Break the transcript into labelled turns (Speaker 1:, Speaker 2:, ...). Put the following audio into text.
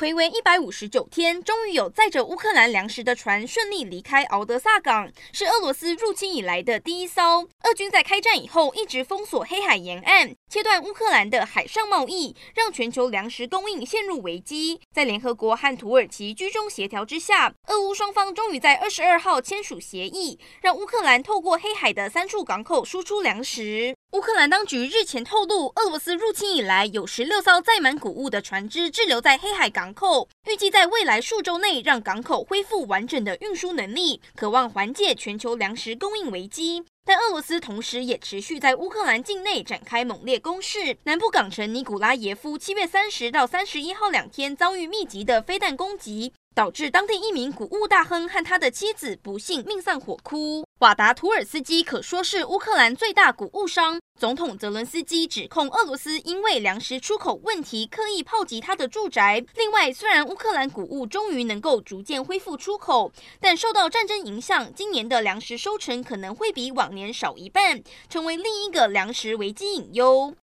Speaker 1: 睽违一百五十九天，终于有载着乌克兰粮食的船顺利离开敖德萨港，是俄罗斯入侵以来的第一艘。俄军在开战以后一直封锁黑海沿岸，切断乌克兰的海上贸易，让全球粮食供应陷入危机。在联合国和土耳其居中协调之下，俄乌双方终于在二十二号签署协议，让乌克兰透过黑海的三处港口输出粮食。乌克兰当局日前透露，俄罗斯入侵以来，有十六艘载满谷物的船只滞留在黑海港口，预计在未来数周内让港口恢复完整的运输能力，渴望缓解全球粮食供应危机。但俄罗斯同时也持续在乌克兰境内展开猛烈攻势，南部港城尼古拉耶夫七月三十到三十一号两天遭遇密集的飞弹攻击。导致当地一名谷物大亨和他的妻子不幸命丧火窟。瓦达图尔斯基可说是乌克兰最大谷物商。总统泽伦斯基指控俄罗斯因为粮食出口问题刻意炮击他的住宅。另外，虽然乌克兰谷物终于能够逐渐恢复出口，但受到战争影响，今年的粮食收成可能会比往年少一半，成为另一个粮食危机隐忧。